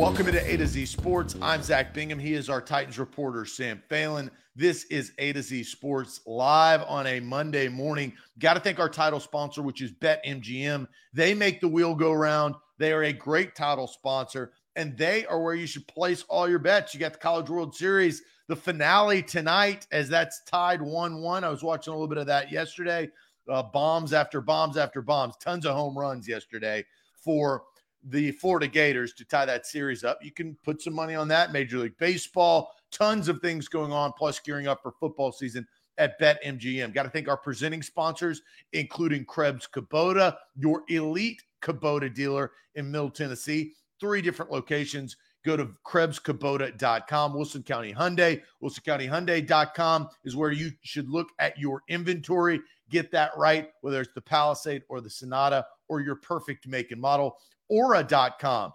Welcome to A to Z Sports. I'm Zach Bingham. He is our Titans reporter, Sam Phelan. This is A to Z Sports live on a Monday morning. Got to thank our title sponsor, which is BetMGM. They make the wheel go round. They are a great title sponsor, and they are where you should place all your bets. You got the College World Series, the finale tonight, as that's tied 1 1. I was watching a little bit of that yesterday. Uh, bombs after bombs after bombs, tons of home runs yesterday for the Florida Gators to tie that series up. You can put some money on that. Major League Baseball, tons of things going on, plus gearing up for football season at BetMGM. Got to thank our presenting sponsors, including Krebs Kubota, your elite Kubota dealer in Middle Tennessee. Three different locations. Go to KrebsKubota.com. Wilson County Hyundai. WilsonCountyHyundai.com is where you should look at your inventory. Get that right, whether it's the Palisade or the Sonata or your perfect make and model aura.com.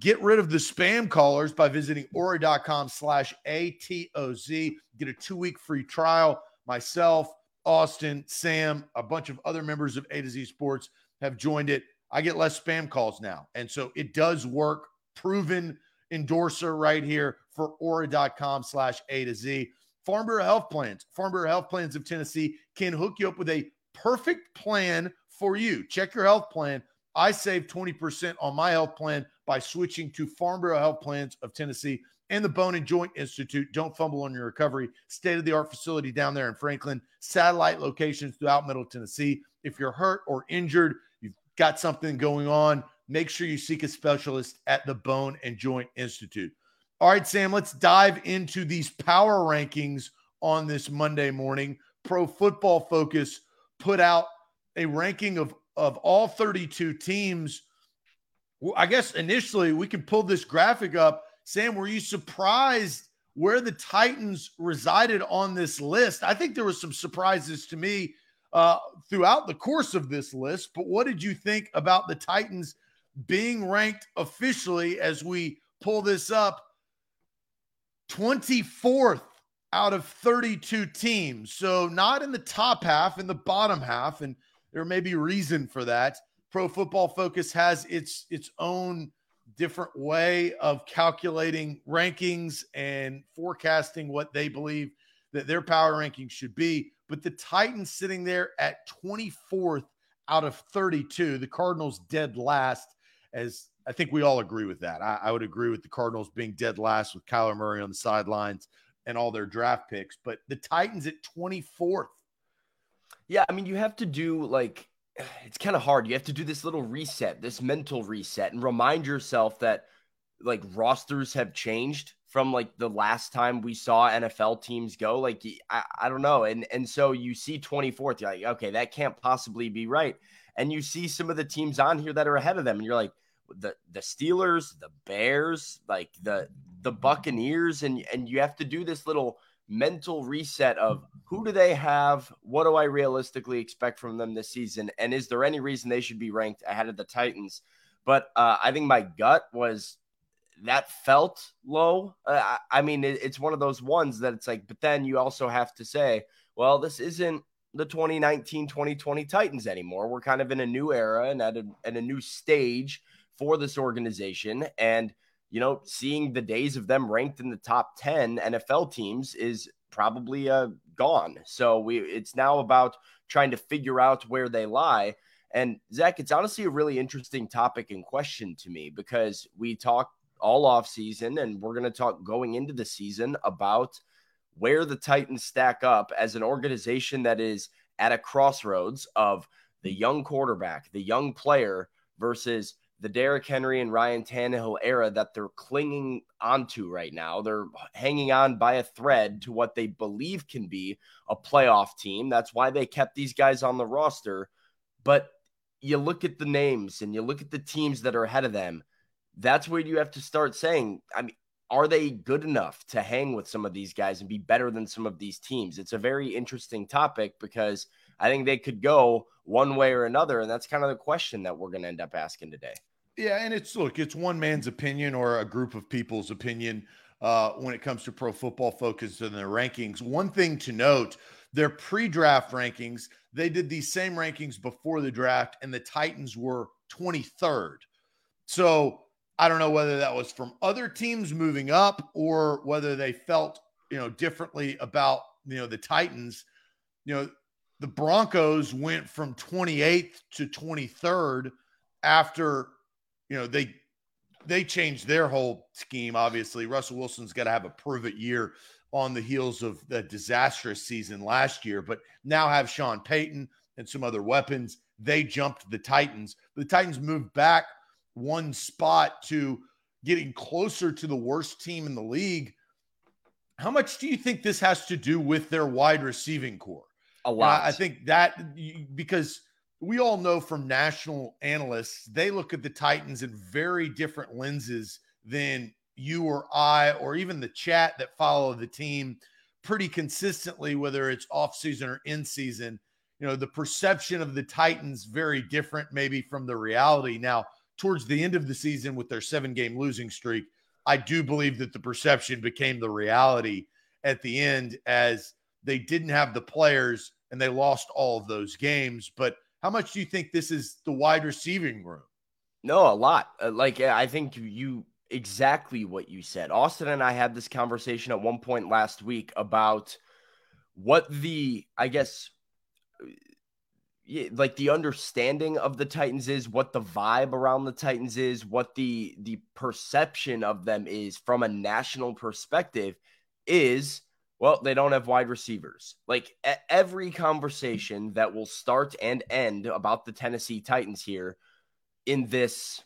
Get rid of the spam callers by visiting aura.com slash ATOZ. Get a two week free trial. Myself, Austin, Sam, a bunch of other members of A to Z Sports have joined it. I get less spam calls now. And so it does work. Proven endorser right here for aura.com slash A to Z. Farm Bureau Health Plans. Farm Bureau Health Plans of Tennessee can hook you up with a perfect plan for you. Check your health plan I saved 20% on my health plan by switching to Farm Bureau Health Plans of Tennessee and the Bone and Joint Institute. Don't fumble on your recovery. State of the art facility down there in Franklin, satellite locations throughout Middle Tennessee. If you're hurt or injured, you've got something going on, make sure you seek a specialist at the Bone and Joint Institute. All right, Sam, let's dive into these power rankings on this Monday morning. Pro Football Focus put out a ranking of of all 32 teams, I guess initially we can pull this graphic up. Sam, were you surprised where the Titans resided on this list? I think there was some surprises to me uh, throughout the course of this list, but what did you think about the Titans being ranked officially as we pull this up 24th out of 32 teams? So not in the top half, in the bottom half. And there may be reason for that. Pro Football Focus has its its own different way of calculating rankings and forecasting what they believe that their power rankings should be. But the Titans sitting there at 24th out of 32, the Cardinals dead last, as I think we all agree with that. I, I would agree with the Cardinals being dead last with Kyler Murray on the sidelines and all their draft picks. But the Titans at 24th yeah, I mean, you have to do like it's kind of hard. You have to do this little reset, this mental reset, and remind yourself that like rosters have changed from like the last time we saw NFL teams go. Like I, I don't know, and and so you see 24th, you're like, okay, that can't possibly be right. And you see some of the teams on here that are ahead of them, and you're like, the the Steelers, the Bears, like the the Buccaneers, and and you have to do this little mental reset of who do they have? What do I realistically expect from them this season? And is there any reason they should be ranked ahead of the Titans? But uh, I think my gut was that felt low. Uh, I mean, it, it's one of those ones that it's like, but then you also have to say, well, this isn't the 2019 2020 Titans anymore. We're kind of in a new era and at a, at a new stage for this organization. And you know, seeing the days of them ranked in the top 10 NFL teams is probably uh, gone. So we it's now about trying to figure out where they lie. And Zach, it's honestly a really interesting topic and question to me because we talk all off season and we're going to talk going into the season about where the Titans stack up as an organization that is at a crossroads of the young quarterback, the young player versus the Derrick Henry and Ryan Tannehill era that they're clinging onto right now. They're hanging on by a thread to what they believe can be a playoff team. That's why they kept these guys on the roster. But you look at the names and you look at the teams that are ahead of them. that's where you have to start saying, I mean, are they good enough to hang with some of these guys and be better than some of these teams? It's a very interesting topic because I think they could go one way or another. And that's kind of the question that we're going to end up asking today. Yeah. And it's look, it's one man's opinion or a group of people's opinion uh, when it comes to pro football focus and their rankings. One thing to note their pre draft rankings, they did these same rankings before the draft, and the Titans were 23rd. So I don't know whether that was from other teams moving up or whether they felt, you know, differently about, you know, the Titans. You know, the Broncos went from 28th to 23rd after, you know, they they changed their whole scheme. Obviously, Russell Wilson's got to have a prove it year on the heels of the disastrous season last year, but now have Sean Payton and some other weapons. They jumped the Titans. The Titans moved back one spot to getting closer to the worst team in the league. How much do you think this has to do with their wide receiving corps? A lot. I think that because we all know from national analysts, they look at the Titans in very different lenses than you or I, or even the chat that follow the team pretty consistently, whether it's off season or in season. You know, the perception of the Titans very different, maybe from the reality. Now, towards the end of the season with their seven game losing streak, I do believe that the perception became the reality at the end as they didn't have the players and they lost all of those games. But how much do you think this is the wide receiving room? No, a lot. Uh, like I think you exactly what you said. Austin and I had this conversation at one point last week about what the I guess like the understanding of the Titans is, what the vibe around the Titans is, what the the perception of them is from a national perspective is well, they don't have wide receivers. Like every conversation that will start and end about the Tennessee Titans here in this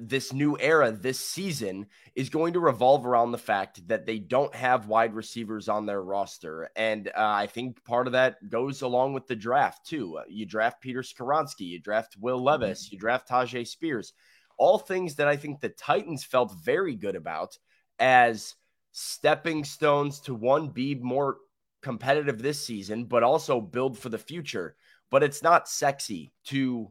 this new era this season is going to revolve around the fact that they don't have wide receivers on their roster. And uh, I think part of that goes along with the draft, too. Uh, you draft Peter Skoronski, you draft Will Levis, mm-hmm. you draft Tyjae Spears, all things that I think the Titans felt very good about as stepping stones to one, be more competitive this season, but also build for the future. But it's not sexy to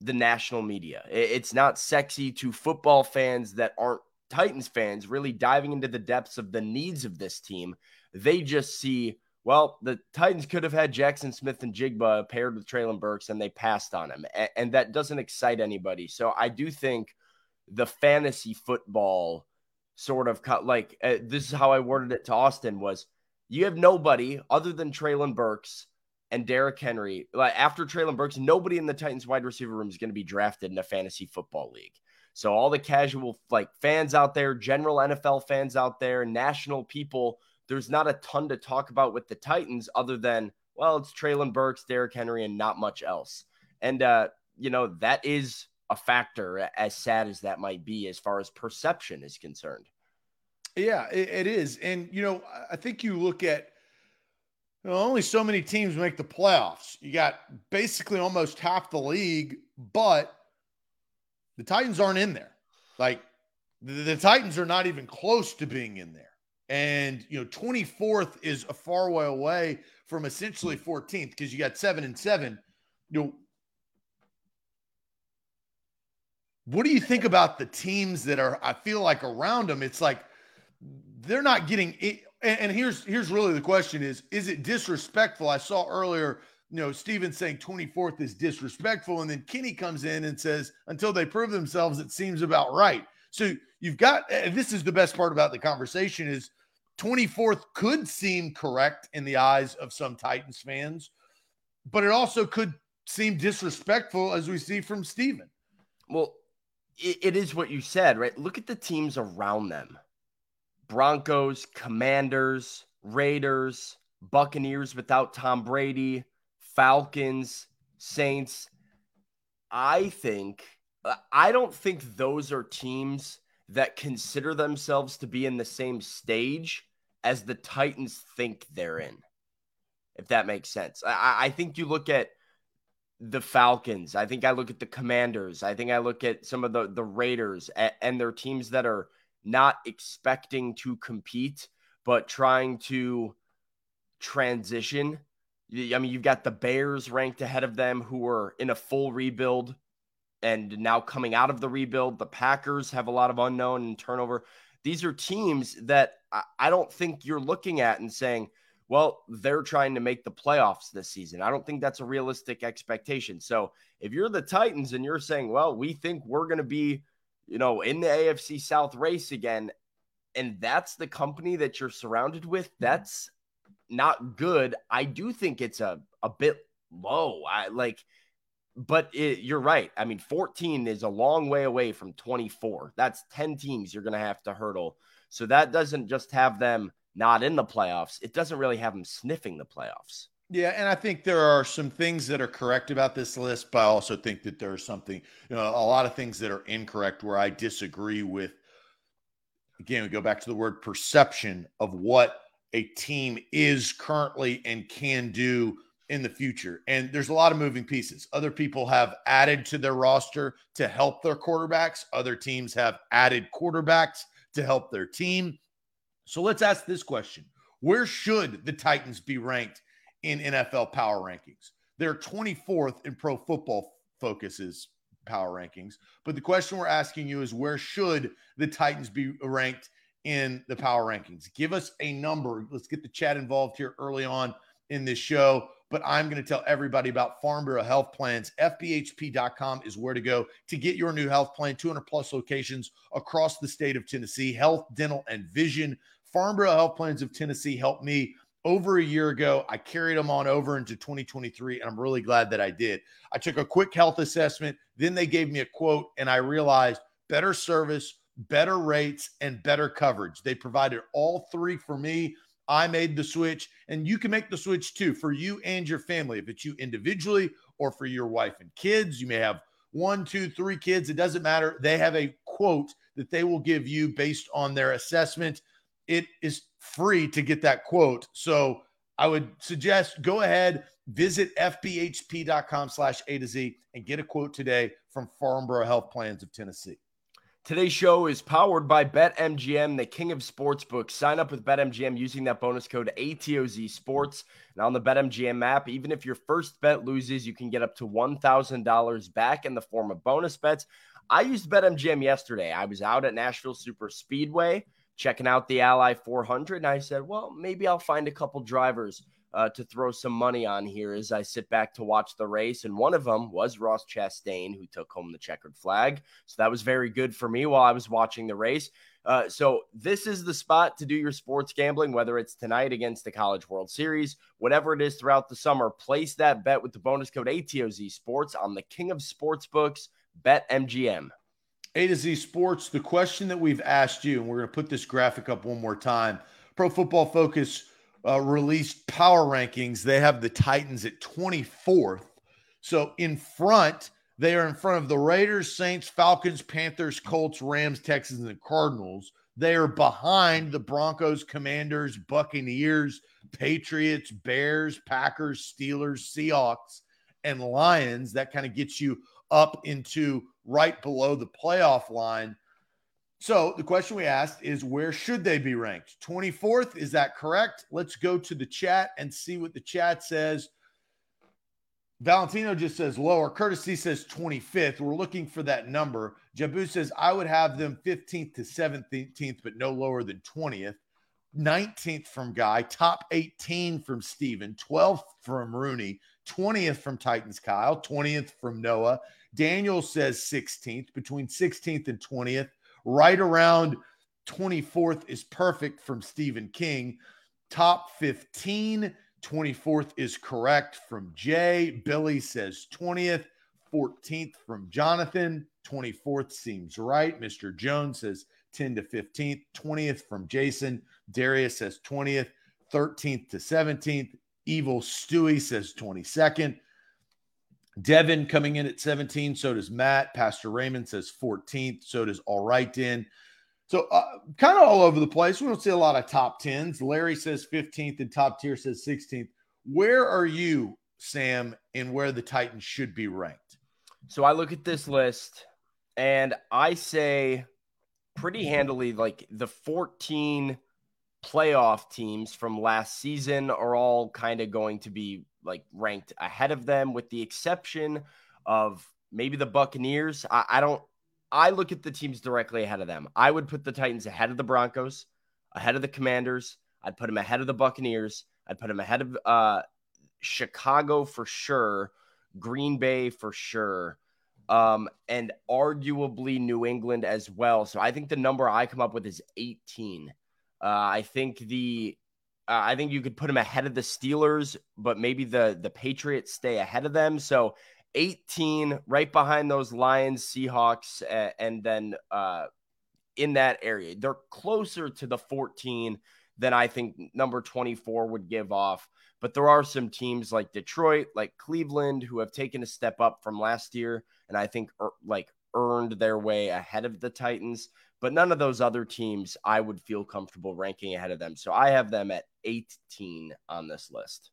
the national media. It's not sexy to football fans that aren't Titans fans really diving into the depths of the needs of this team. They just see, well, the Titans could have had Jaxon Smith-Njigba paired with Treylon Burks and they passed on him. And that doesn't excite anybody. So I do think the fantasy football sort of cut like uh, this is how I worded it to Austin was you have nobody other than Treylon Burks and Derrick Henry, like after Treylon Burks, nobody in the Titans wide receiver room is going to be drafted in a fantasy football league. So all the casual like fans out there, general NFL fans out there, national people, there's not a ton to talk about with the Titans other than well, it's Treylon Burks, Derrick Henry, and not much else. And uh, you know that is a factor, as sad as that might be, as far as perception is concerned. Yeah, it, it is, and you know I think you look at you know, only so many teams make the playoffs. You got basically almost half the league, but the Titans aren't in there. Like the, the Titans are not even close to being in there. And you know, 24th is a far way away from essentially 14th because you got seven and seven. You know, what do you think about the teams that are? I feel like around them, it's like they're not getting it and, here's here's really the question is is it disrespectful? I saw earlier, you know, Steven saying 24th is disrespectful, and then Kenny comes in and says until they prove themselves, it seems about right. So you've got this is the best part about the conversation is 24th could seem correct in the eyes of some Titans fans, but it also could seem disrespectful as we see from Steven. Well, it, it is what you said, right? Look at the teams around them. Broncos, Commanders, Raiders, Buccaneers without Tom Brady, Falcons, Saints. I think, I don't think those are teams that consider themselves to be in the same stage as the Titans think they're in, if that makes sense. I, I think you look at the Falcons. I think I look at the Commanders. I think I look at some of the the Raiders and, and their teams that are not expecting to compete, but trying to transition. I mean, you've got the Bears ranked ahead of them who are in a full rebuild and now coming out of the rebuild. The Packers have a lot of unknown and turnover. These are teams that I don't think you're looking at and saying, well, they're trying to make the playoffs this season. I don't think that's a realistic expectation. So if you're the Titans and you're saying, well, we think we're going to be, you know, in the AFC South race again, and that's the company that you're surrounded with, mm-hmm. that's not good. I do think it's a, a bit low. I like, but it, you're right. I mean, 14 is a long way away from 24. That's 10 teams you're going to have to hurdle. So that doesn't just have them not in the playoffs, it doesn't really have them sniffing the playoffs. Yeah, and I think there are some things that are correct about this list, but I also think that there's something, you know, a lot of things that are incorrect where I disagree with. Again, we go back to the word perception of what a team is currently and can do in the future. And there's a lot of moving pieces. Other people have added to their roster to help their quarterbacks, other teams have added quarterbacks to help their team. So let's ask this question Where should the Titans be ranked in NFL power rankings? They're 24th in pro football focuses power rankings. But the question we're asking you is where should the Titans be ranked in the power rankings? Give us a number. Let's get the chat involved here early on in this show. But I'm going to tell everybody about Farm Bureau Health Plans. FBHP.com is where to go to get your new health plan, 200 plus locations across the state of Tennessee, health, dental, and vision. Farm Bureau Health Plans of Tennessee helped me over a year ago. I carried them on over into 2023, and I'm really glad that I did. I took a quick health assessment, then they gave me a quote, and I realized better service, better rates, and better coverage. They provided all three for me. I made the switch, and you can make the switch too for you and your family. If it's you individually or for your wife and kids, you may have one, two, three kids. It doesn't matter. They have a quote that they will give you based on their assessment it is free to get that quote. So I would suggest go ahead, visit fbhp.com slash A to Z and get a quote today from Farm Bureau Health Plans of Tennessee. Today's show is powered by BetMGM, the king of sportsbooks. Sign up with BetMGM using that bonus code ATOZ Sports. And on the BetMGM app, even if your first bet loses, you can get up to $1,000 back in the form of bonus bets. I used BetMGM yesterday. I was out at Nashville Super Speedway checking out the Ally 400. And I said, well, maybe I'll find a couple drivers uh, to throw some money on here as I sit back to watch the race. And one of them was Ross Chastain, who took home the checkered flag. So that was very good for me while I was watching the race. Uh, so this is the spot to do your sports gambling, whether it's tonight against the College World Series, whatever it is throughout the summer. Place that bet with the bonus code ATOZ Sports on the King of Sportsbooks, Bet MGM. A to Z Sports, the question that we've asked you, and we're going to put this graphic up one more time. Pro Football Focus uh, released power rankings. They have the Titans at 24th. So in front, they are in front of the Raiders, Saints, Falcons, Panthers, Colts, Rams, Texans, and Cardinals. They are behind the Broncos, Commanders, Buccaneers, Patriots, Bears, Packers, Steelers, Seahawks, and Lions. That kind of gets you up into right below the playoff line. So the question we asked is where should they be ranked? 24th, is that correct? Let's go to the chat and see what the chat says. Valentino just says lower. Curtis C says 25th. We're looking for that number. Jabu says I would have them 15th to 17th, but no lower than 20th. 19th from Guy, top 18 from Steven, 12th from Rooney, 20th from Titans Kyle, 20th from Noah, Daniel says 16th, between 16th and 20th. Right around 24th is perfect from Stephen King. Top 15, 24th is correct from Jay. Billy says 20th, 14th from Jonathan. 24th seems right. Mr. Jones says 10 to 15th. 20th from Jason. Darius says 20th, 13th to 17th. Evil Stewie says 22nd. Devin coming in at 17. So does Matt. Pastor Raymond says 14th. So does All Right In. So uh, kind of all over the place. We don't see a lot of top 10s. Larry says 15th and top tier says 16th. Where are you Sam, and where the Titans should be ranked? So I look at this list and I say pretty handily like the 14 playoff teams from last season are all kind of going to be like ranked ahead of them, with the exception of maybe the Buccaneers. I, I don't. I look at the teams directly ahead of them. I would put the Titans ahead of the Broncos, ahead of the Commanders. I'd put them ahead of the Buccaneers. I'd put them ahead of uh, Chicago for sure, Green Bay for sure, um, and arguably New England as well. So I think the number I come up with is 18. Uh, I think the uh, I think you could put them ahead of the Steelers, but maybe the the Patriots stay ahead of them. So 18, right behind those Lions, Seahawks, and, then uh, in that area, they're closer to the 14 than I think number 24 would give off. But there are some teams like Detroit, like Cleveland, who have taken a step up from last year, and I think er, like earned their way ahead of the Titans. But none of those other teams I would feel comfortable ranking ahead of them. So I have them at 18 on this list.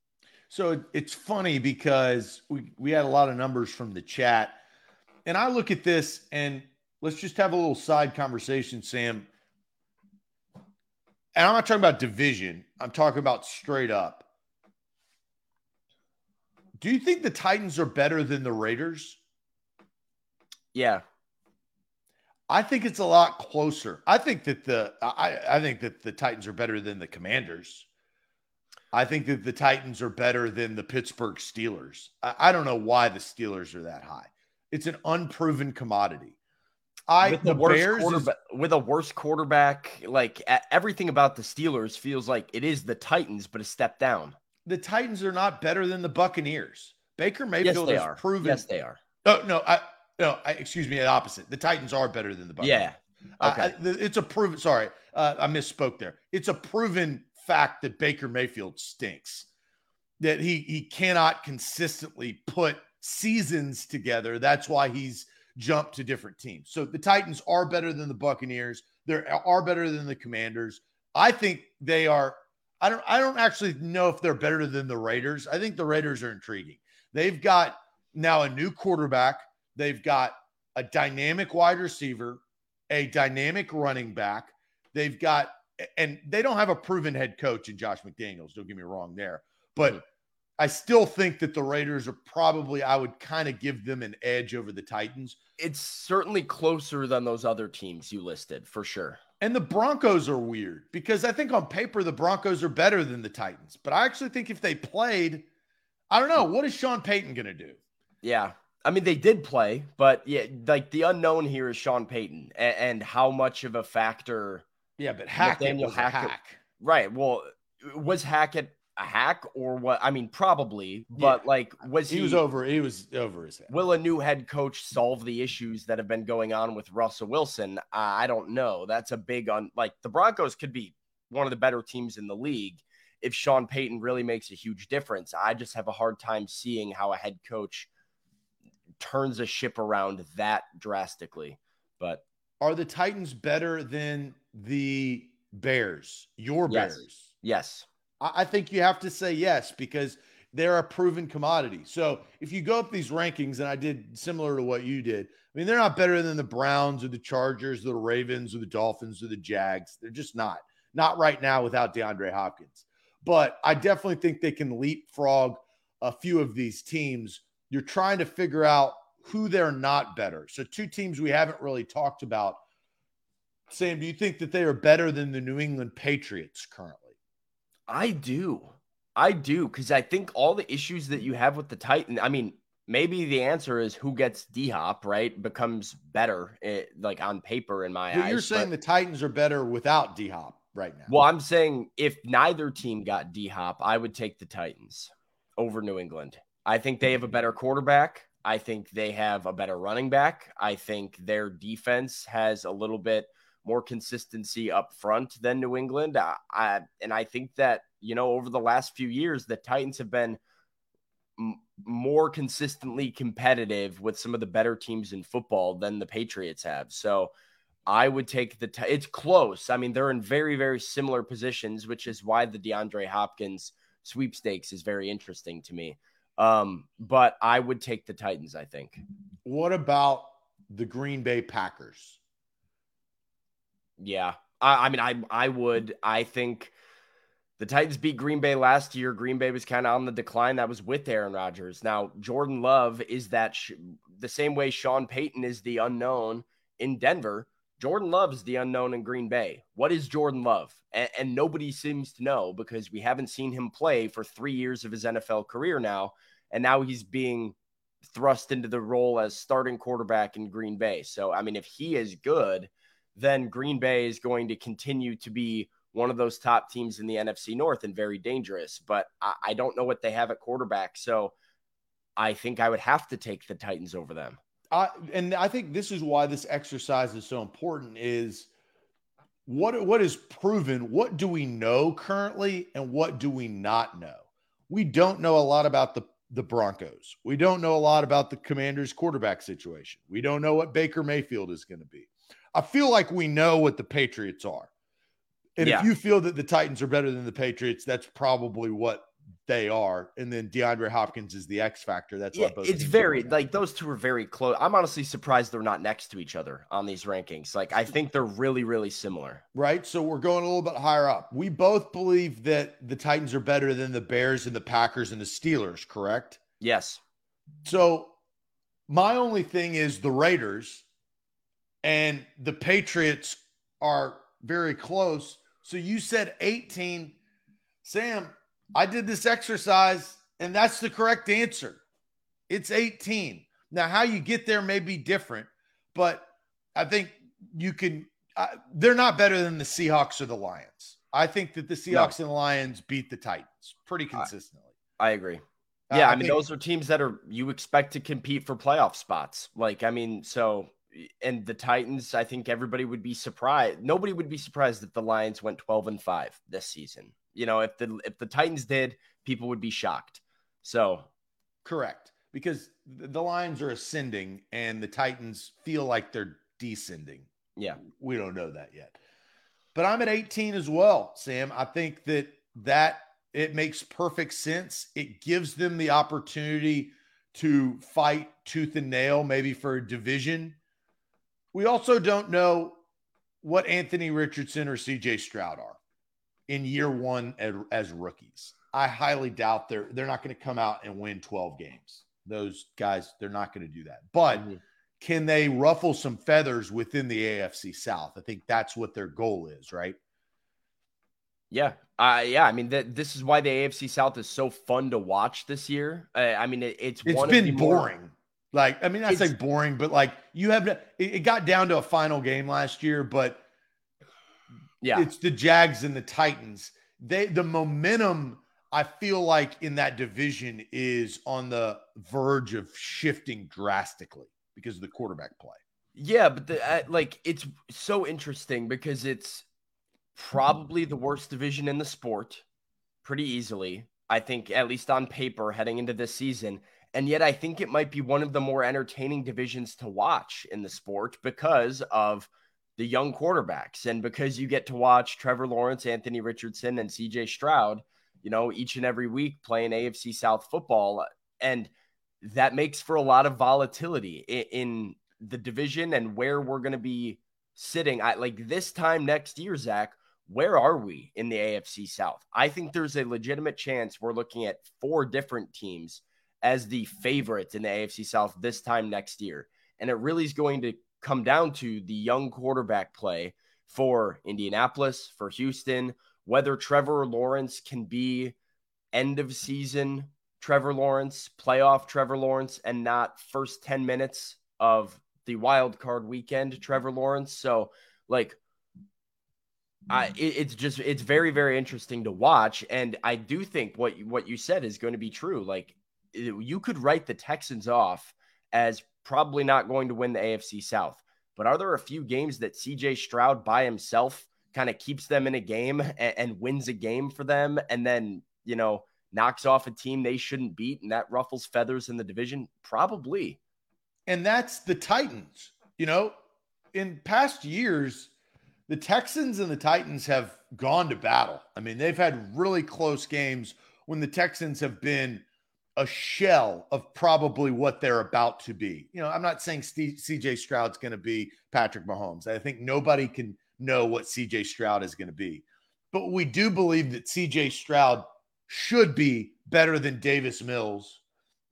So it's funny because we, we had a lot of numbers from the chat. And I look at this and let's just have a little side conversation, Sam. And I'm not talking about division, I'm talking about straight up. Do you think the Titans are better than the Raiders? Yeah. I think it's a lot closer. I think that the I, I think that the Titans are better than the Commanders. I think that the Titans are better than the Pittsburgh Steelers. I, I don't know why the Steelers are that high. It's an unproven commodity. I with the, the Bears is, with a worse quarterback, like everything about the Steelers feels like it is the Titans, but a step down. The Titans are not better than the Buccaneers. Baker Mayfield yes, are. proven. Yes, they are. Oh no, I no, I, excuse me, the opposite. The Titans are better than the Buccaneers. Yeah. Okay. I, it's a proven. Sorry, uh, I misspoke there. It's a proven fact that Baker Mayfield stinks. That he he cannot consistently put seasons together. That's why he's jumped to different teams. So the Titans are better than the Buccaneers. They are better than the Commanders. I think they are. I don't. I don't actually know if they're better than the Raiders. I think the Raiders are intriguing. They've got now a new quarterback They've got a dynamic wide receiver, a dynamic running back. They've got, and they don't have a proven head coach in Josh McDaniels. Don't get me wrong there. But. I still think that the Raiders are probably, I would kind of give them an edge over the Titans. It's certainly closer than those other teams you listed for sure. And the Broncos are weird because I think on paper the Broncos are better than the Titans. But I actually think if they played, I don't know, what is Sean Payton going to do? Yeah. I mean, they did play, but yeah, like the unknown here is Sean Payton and, and how much of a factor. Yeah, but Hackett was Hackett, hack. Right. Well, was Hackett a hack or what? I mean, probably, but yeah. like, was he, he? was over. He was over his head. Will a new head coach solve the issues that have been going on with Russell Wilson? I don't know. That's a big on. Like the Broncos could be one of the better teams in the league if Sean Payton really makes a huge difference. I just have a hard time seeing how a head coach turns a ship around that drastically. But are the Titans better than the Bears? Your yes. Bears? Yes. I think you have to say yes because they're a proven commodity. So if you go up these rankings, and I did similar to what you did, I mean, they're not better than the Browns or the Chargers, or the Ravens or the Dolphins or the Jags. They're just not. Not right now without DeAndre Hopkins. But I definitely think they can leapfrog a few of these teams you're trying to figure out who they're not better. So, two teams we haven't really talked about. Sam, do you think that they are better than the New England Patriots currently? I do. I do. Because I think all the issues that you have with the Titan, I mean, maybe the answer is who gets D Hop, right? Becomes better, it, eh, like on paper, in my well, eyes. You're saying the Titans are better without D Hop right now. Well, I'm saying if neither team got D Hop, I would take the Titans over New England. I think they have a better quarterback. I think they have a better running back. I think their defense has a little bit more consistency up front than New England. I, I, and I think that, you know, over the last few years, the Titans have been m- more consistently competitive with some of the better teams in football than the Patriots have. So I would take the, t- it's close. I mean, they're in very, very similar positions, which is why the DeAndre Hopkins sweepstakes is very interesting to me. Um, but I would take the Titans, I think. What about the Green Bay Packers? Yeah. I, I mean, I I would. I think the Titans beat Green Bay last year. Green Bay was kind of on the decline. That was with Aaron Rodgers. Now, Jordan Love is that sh- the same way Sean Payton is the unknown in Denver. Jordan Love is the unknown in Green Bay. What is Jordan Love? And, and nobody seems to know because we haven't seen him play for three years of his NFL career now. And now he's being thrust into the role as starting quarterback in Green Bay. So, I mean, if he is good, then Green Bay is going to continue to be one of those top teams in the NFC North and very dangerous. But I, I don't know what they have at quarterback. So I think I would have to take the Titans over them. I, and I think this is why this exercise is so important is what what is proven what do we know currently and what do we not know? We don't know a lot about the the broncos. We don't know a lot about the commanders quarterback situation. We don't know what baker mayfield is going to be. I feel like we know what the patriots are. And yeah. if you feel that the Titans are better than the Patriots, that's probably what they are. And then DeAndre Hopkins is the X factor. That's yeah, it's very like those two are very close. I'm honestly surprised they're not next to each other on these rankings. Like I think they're really, really similar. Right. So we're going a little bit higher up. We both believe that the Titans are better than the Bears and the Packers and the Steelers, correct? Yes. So my only thing is the Raiders and the Patriots are very close so you said 18. Sam, I did this exercise, and that's the correct answer. It's 18. Now, how you get there may be different, but I think you can. Uh, they're not better than the Seahawks or the Lions. I think that the Seahawks no. and the Lions beat the Titans pretty consistently. I, I agree. Yeah, uh, I, I mean, those are teams that are you expect to compete for playoff spots. Like, I mean, so and the Titans, I think everybody would be surprised. Nobody would be surprised if the Lions went 12 and 5 this season. You know, if the if the Titans did, people would be shocked. So, correct. Because the Lions are ascending and the Titans feel like they're descending. Yeah. We don't know that yet. But I'm at 18 as well, Sam. I think that that it makes perfect sense. It gives them the opportunity to fight tooth and nail maybe for a division we also don't know what Anthony Richardson or CJ Stroud are in year one as, rookies. I highly doubt they're they're not going to come out and win 12 games. Those guys, they're not going to do that. But mm-hmm. can they ruffle some feathers within the AFC South? I think that's what their goal is, right? Yeah, uh, yeah. I mean, th- this is why the AFC South is so fun to watch this year. Uh, I mean, it, it's it's been boring. More, like, I mean, that's say boring, but like you have it, it got down to a final game last year, but yeah, it's the Jags and the Titans. They the momentum I feel like in that division is on the verge of shifting drastically because of the quarterback play. Yeah, but the, uh, like it's so interesting because it's probably the worst division in the sport, pretty easily. I think at least on paper heading into this season. And yet, I think it might be one of the more entertaining divisions to watch in the sport because of the young quarterbacks and because you get to watch Trevor Lawrence, Anthony Richardson, and CJ Stroud, you know, each and every week playing AFC South football. And that makes for a lot of volatility in, the division and where we're going to be sitting. I like this time next year, Zach. Where are we in the AFC South? I think there's a legitimate chance we're looking at four different teams as the favorites in the AFC South this time next year. And it really is going to come down to the young quarterback play for Indianapolis, for Houston, whether Trevor Lawrence can be end of season Trevor Lawrence, playoff Trevor Lawrence, and not first 10 minutes of the wild card weekend Trevor Lawrence. So, like, I, it, it's just it's very very interesting to watch, and I do think what what you said is going to be true. Like you could write the Texans off as probably not going to win the AFC South. But are there a few games that CJ Stroud by himself kind of keeps them in a game and, and, wins a game for them and then, you know, knocks off a team they shouldn't beat and that ruffles feathers in the division? Probably. And that's the Titans. You know, in past years, the Texans and the Titans have gone to battle. I mean, they've had really close games when the Texans have been a shell of probably what they're about to be. You know, I'm not saying CJ Stroud's going to be Patrick Mahomes. I think nobody can know what CJ Stroud is going to be. But we do believe that CJ Stroud should be better than Davis Mills,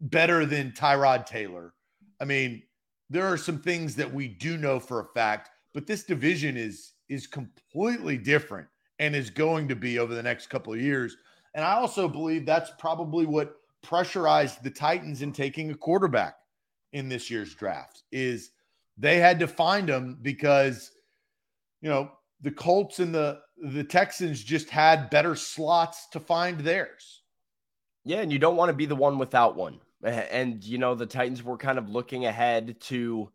better than Tyrod Taylor. I mean, there are some things that we do know for a fact, but this division is is completely different and is going to be over the next couple of years. And I also believe that's probably what pressurized the Titans in taking a quarterback in this year's draft is they had to find him because you know the Colts and the the Texans just had better slots to find theirs. Yeah, and you don't want to be the one without one. And you know the Titans were kind of looking ahead to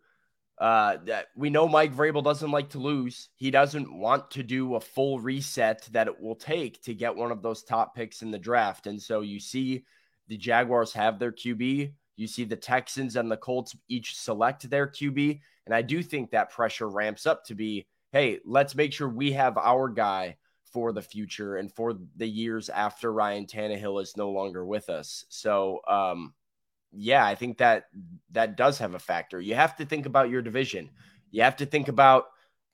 uh, that we know Mike Vrabel doesn't like to lose. He doesn't want to do a full reset that it will take to get one of those top picks in the draft. And so you see the Jaguars have their QB. You see the Texans and the Colts each select their QB. And I do think that pressure ramps up to be hey, let's make sure we have our guy for the future and for the years after Ryan Tannehill is no longer with us. So, um, yeah, I think that that does have a factor. You have to think about your division. You have to think about,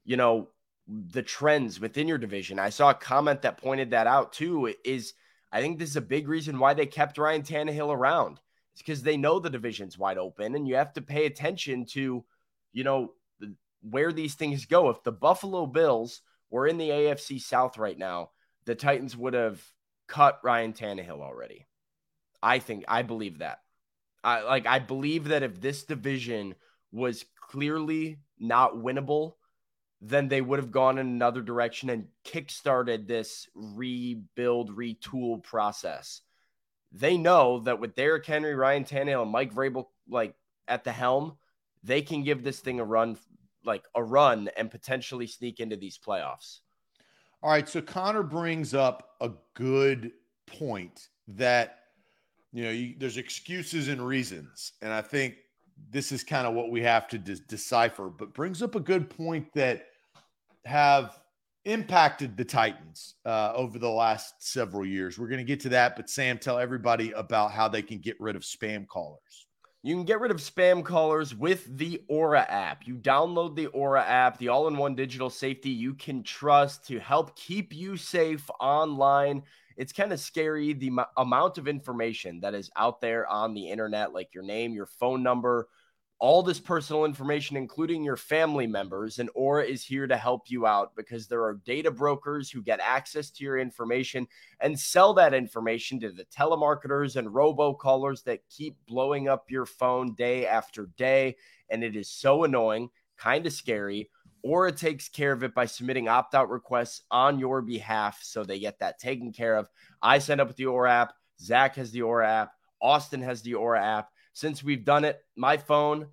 you know, the trends within your division. I saw a comment that pointed that out too. Is I think this is a big reason why they kept Ryan Tannehill around. It's because they know the division's wide open, and you have to pay attention to, you know, where these things go. If the Buffalo Bills were in the AFC South right now, the Titans would have cut Ryan Tannehill already. I think I believe that. I like I believe that if this division was clearly not winnable, then they would have gone in another direction and kickstarted this rebuild, retool process. They know that with Derrick Henry, Ryan Tannehill, and Mike Vrabel like at the helm, they can give this thing a run, like a run, and potentially sneak into these playoffs. All right. So Connor brings up a good point that you know, you, there's excuses and reasons. And I think this is kind of what we have to de- decipher, but brings up a good point that have impacted the Titans uh, over the last several years. We're going to get to that, but Sam, tell everybody about how they can get rid of spam callers. You can get rid of spam callers with the Aura app. You download the Aura app, the all in one digital safety you can trust to help keep you safe online it's kind of scary the m- amount of information that is out there on the internet, like your name, your phone number, all this personal information, including your family members. And Aura is here to help you out because there are data brokers who get access to your information and sell that information to the telemarketers and robocallers that keep blowing up your phone day after day. And it is so annoying, kind of scary. Aura takes care of it by submitting opt out requests on your behalf so they get that taken care of. I signed up with the Aura app. Zach has the Aura app. Austin has the Aura app. Since we've done it, my phone,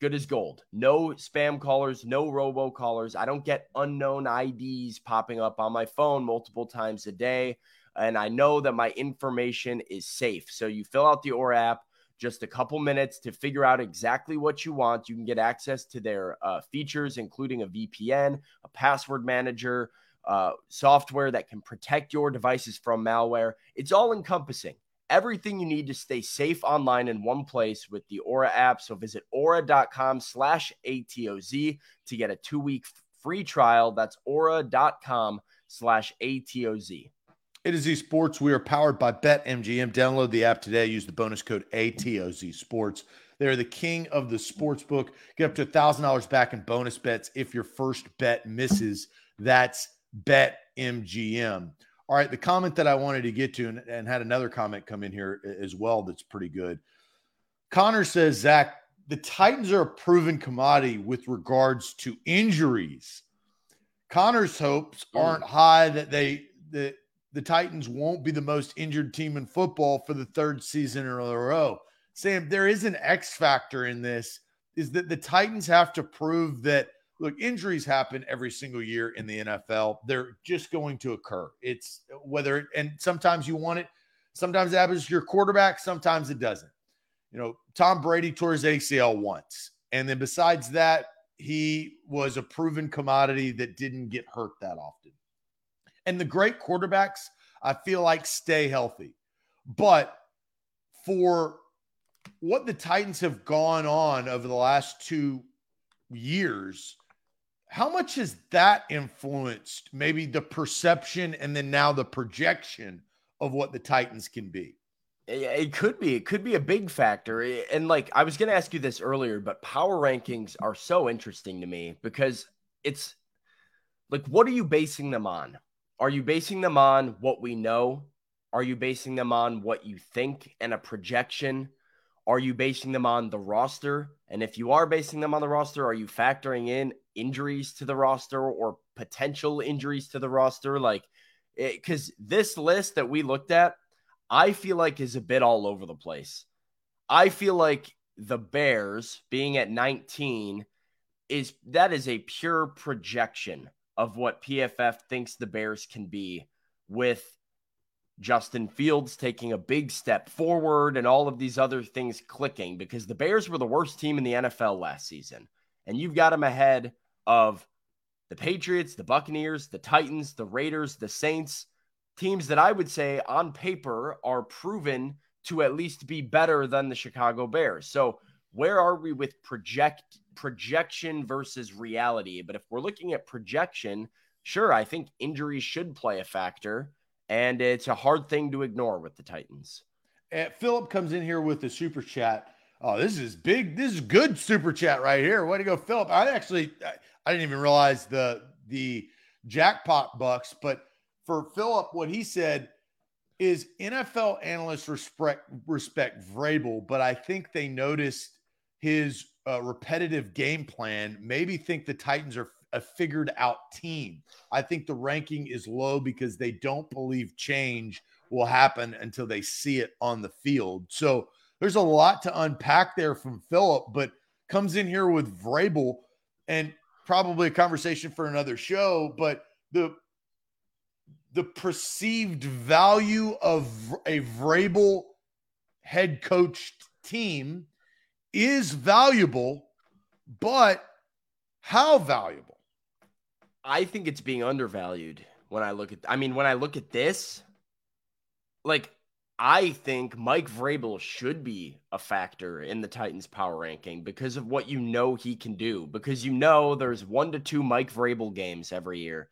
good as gold. No spam callers, no robo callers. I don't get unknown IDs popping up on my phone multiple times a day. And I know that my information is safe. So you fill out the Aura app just a couple minutes to figure out exactly what you want. You can get access to their uh, features, including a VPN, a password manager, uh, software that can protect your devices from malware. It's all encompassing. Everything you need to stay safe online in one place with the Aura app. So visit aura.com slash ATOZ to get a two week free trial. That's aura.com slash ATOZ. A to Z We are powered by BetMGM. Download the app today. Use the bonus code ATOZ Sports. They're the king of the sports book. Get up to $1,000 back in bonus bets if your first bet misses. That's BetMGM. All right. The comment that I wanted to get to and, and had another comment come in here as well that's pretty good. Connor says, Zach, the Titans are a proven commodity with regards to injuries. Connor's hopes hmm. aren't high that they that the Titans won't be the most injured team in football for the third season in a row. Sam, there is an X factor in this is that the Titans have to prove that look, injuries happen every single year in the NFL. They're just going to occur. It's uh, whether and sometimes you want it, sometimes it happens to your quarterback, sometimes it doesn't. You know, Tom Brady tore his ACL once. And then besides that, he was a proven commodity that didn't get hurt that often. And the great quarterbacks, I feel like stay healthy. But for what the Titans have gone on over the last two years, how much has that influenced maybe the perception and then now the projection of what the Titans can be? Eh, it could be. It could be a big factor. Eh, and like I was going to ask you this earlier, but power rankings are so interesting to me because it's like, what are you basing them on? Are you basing them on what we know? Are you basing them on what you think and a projection? Are you basing them on the roster? And if you are basing them on the roster, are you factoring in injuries to the roster or potential injuries to the roster? Like, because this list that we looked at, I feel like is a bit all over the place. I feel like the Bears being at 19 is that is a pure projection of what PFF thinks the Bears can be with Justin Fields taking a big step forward and all of these other things clicking because the Bears were the worst team in the NFL last season. And you've got them ahead of the Patriots, the Buccaneers, the Titans, the Raiders, the Saints, teams that I would say on paper are proven to at least be better than the Chicago Bears. So, where are we with project projection versus reality? But if we're looking at projection, sure, I think injuries should play a factor and it's a hard thing to ignore with the Titans. Eh, and Philip comes in here with the super chat. Oh, this is big. This is good super chat right here. Way to go, Philip. I actually I didn't even realize the the jackpot bucks, but for Philip, what he said is NFL analysts respect respect Vrabel, but I think they noticed his uh, repetitive game plan. Maybe think the Titans are a figured out team. I think the ranking is low because they don't believe change will happen until they see it on the field. So there's a lot to unpack there from Philip, but comes in here with Vrabel and probably a conversation for another show, but the the perceived value of a Vrabel head coached team is valuable, but how valuable? I think it's being undervalued when I look at I mean when I look at this like I think Mike Vrabel should be a factor in the Titans power ranking because of what you know he can do. Because you know there's 1 to 2 Mike Vrabel games every year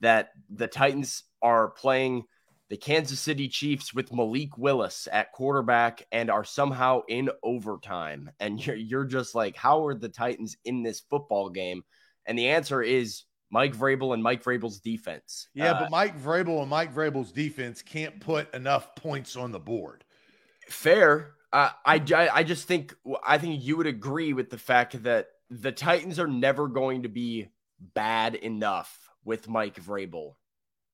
that the Titans are playing the Kansas City Chiefs with Malik Willis at quarterback and are somehow in overtime. And you're you're just like how are the Titans in this football game? And the answer is Mike Vrabel and Mike Vrabel's defense. Yeah, uh, but Mike Vrabel and Mike Vrabel's defense can't put enough points on the board. Fair. Uh, I, I just think I think you would agree with the fact that the Titans are never going to be bad enough with Mike Vrabel.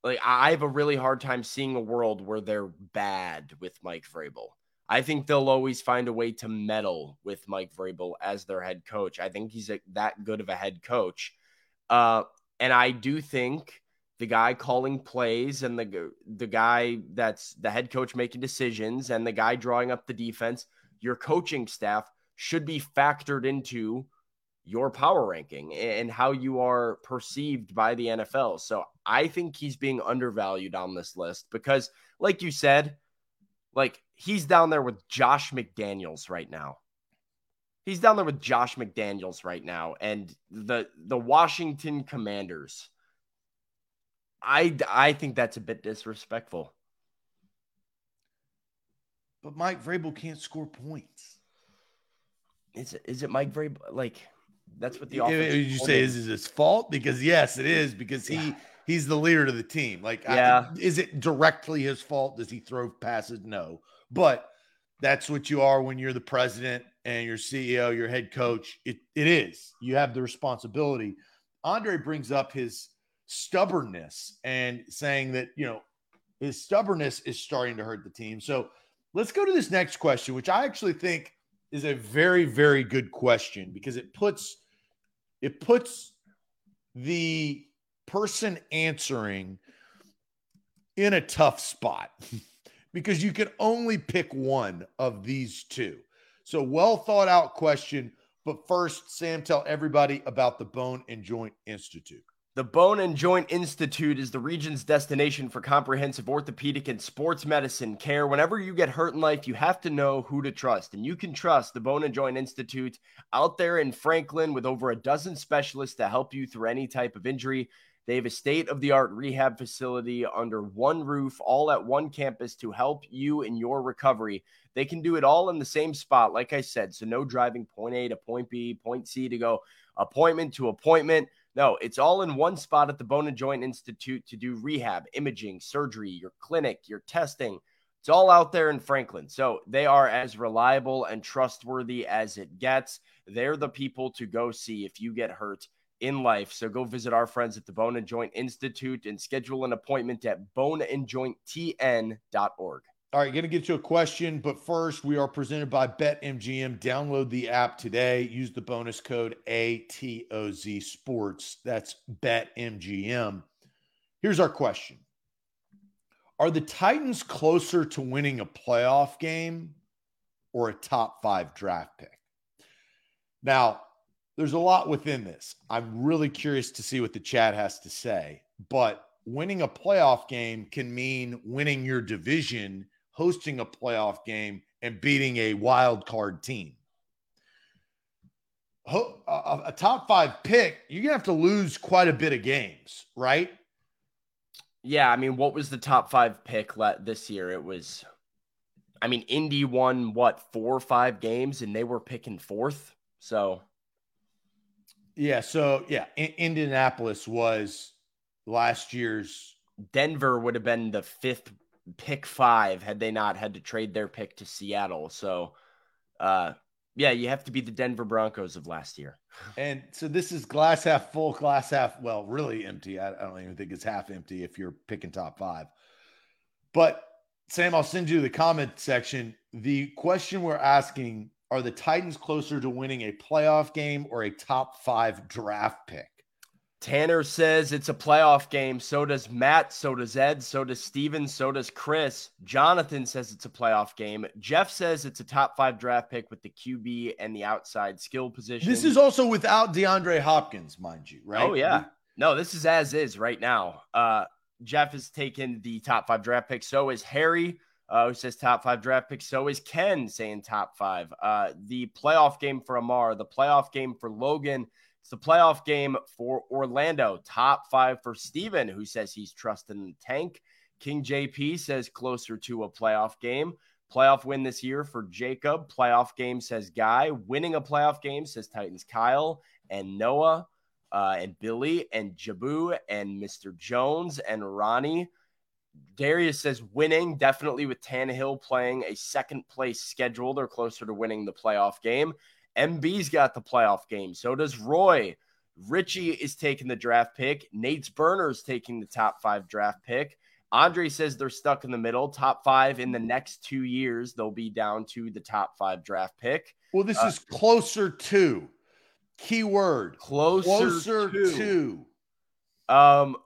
Like I have a really hard time seeing a world where they're bad with Mike Vrabel. I think they'll always find a way to meddle with Mike Vrabel as their head coach. I think he's a, that good of a head coach. Uh, and I do think the guy calling plays and the the guy that's the head coach making decisions and the guy drawing up the defense, your coaching staff should be factored into your power ranking and how you are perceived by the NFL. So I think he's being undervalued on this list because like you said, like he's down there with Josh McDaniels right now. He's down there with Josh McDaniels right now and the the Washington Commanders. I I think that's a bit disrespectful. But Mike Vrabel can't score points. Is it is it Mike Vrabel like that's what the offense. You say is it his fault? Because yes, it is because he yeah. he's the leader of the team. Like, yeah, I, is it directly his fault? Does he throw passes? No, but that's what you are when you're the president and your CEO, your head coach. It, it is. You have the responsibility. Andre brings up his stubbornness and saying that, you know, his stubbornness is starting to hurt the team. So let's go to this next question, which I actually think is a very, very good question because it puts it puts the person answering in a tough spot. because you can only pick one of these two. So, well thought out question. But first, Sam, tell everybody about the Bone and Joint Institute. The Bone and Joint Institute is the region's destination for comprehensive orthopedic and sports medicine care. Whenever you get hurt in life, you have to know who to trust. And you can trust the Bone and Joint Institute out there in Franklin with over a dozen specialists to help you through any type of injury. They have a state of the art rehab facility under one roof, all at one campus to help you in your recovery. They can do it all in the same spot, like I said. So, no driving point A to point B, point C to go appointment to appointment. No, it's all in one spot at the Bone and Joint Institute to do rehab, imaging, surgery, your clinic, your testing. It's all out there in Franklin. So they are as reliable and trustworthy as it gets. They're the people to go see if you get hurt in life. So go visit our friends at the Bone and Joint Institute and schedule an appointment at boneandjointtn.org. All right, going to get to a question, but first, we are presented by BetMGM. Download the app today. Use the bonus code ATOZ Sports. That's BetMGM. Here's our question Are the Titans closer to winning a playoff game or a top five draft pick? Now, there's a lot within this. I'm really curious to see what the chat has to say, but winning a playoff game can mean winning your division hosting a playoff game and beating a wild card team. A, top five pick, you're gonna have to lose quite a bit of games, right? Yeah, I mean, what was the top five pick let this year? It was, I mean, Indy won what four or five games, and they were picking fourth. So, yeah, so yeah, in- Indianapolis was last year's. Denver would have been the fifth pick five had they not had to trade their pick to Seattle. So, uh, yeah, you have to be the Denver Broncos of last year. And so this is glass half full, glass half, well, really empty. I, I don't even think it's half empty if you're picking top five. But Sam, I'll send you the comment section. The question we're asking are the Titans closer to winning a playoff game or a top five draft pick? Tanner says it's a playoff game. So does Matt. So does Ed. So does Steven. So does Chris. Jonathan says it's a playoff game. Jeff says it's a top five draft pick with the QB and the outside skill position. This is also without DeAndre Hopkins, mind you, right? Oh, yeah. No, this is as is right now. Uh, Jeff has taken the top five draft pick. So is Harry, uh, who says top five draft pick. So is Ken saying top five. Uh, the playoff game for Amar, the playoff game for Logan it's the playoff game for Orlando. Top five for Steven, who says he's trusting the tank. King JP says closer to a playoff game. Playoff win this year for Jacob. Playoff game says Guy. Winning a playoff game says Titans Kyle and Noah uh, and Billy and Jabu and Mr. Jones and Ronnie. Darius says winning definitely with Tannehill playing a second place schedule. They're closer to winning the playoff game. MB's got the playoff game. So does Roy. Richie is taking the draft pick. Nate's Burner's taking the top five draft pick. Andre says they're stuck in the middle. Top five in the next two years, they'll be down to the top five draft pick. Well, this uh, is closer to. Keyword closer, closer to. to. Um,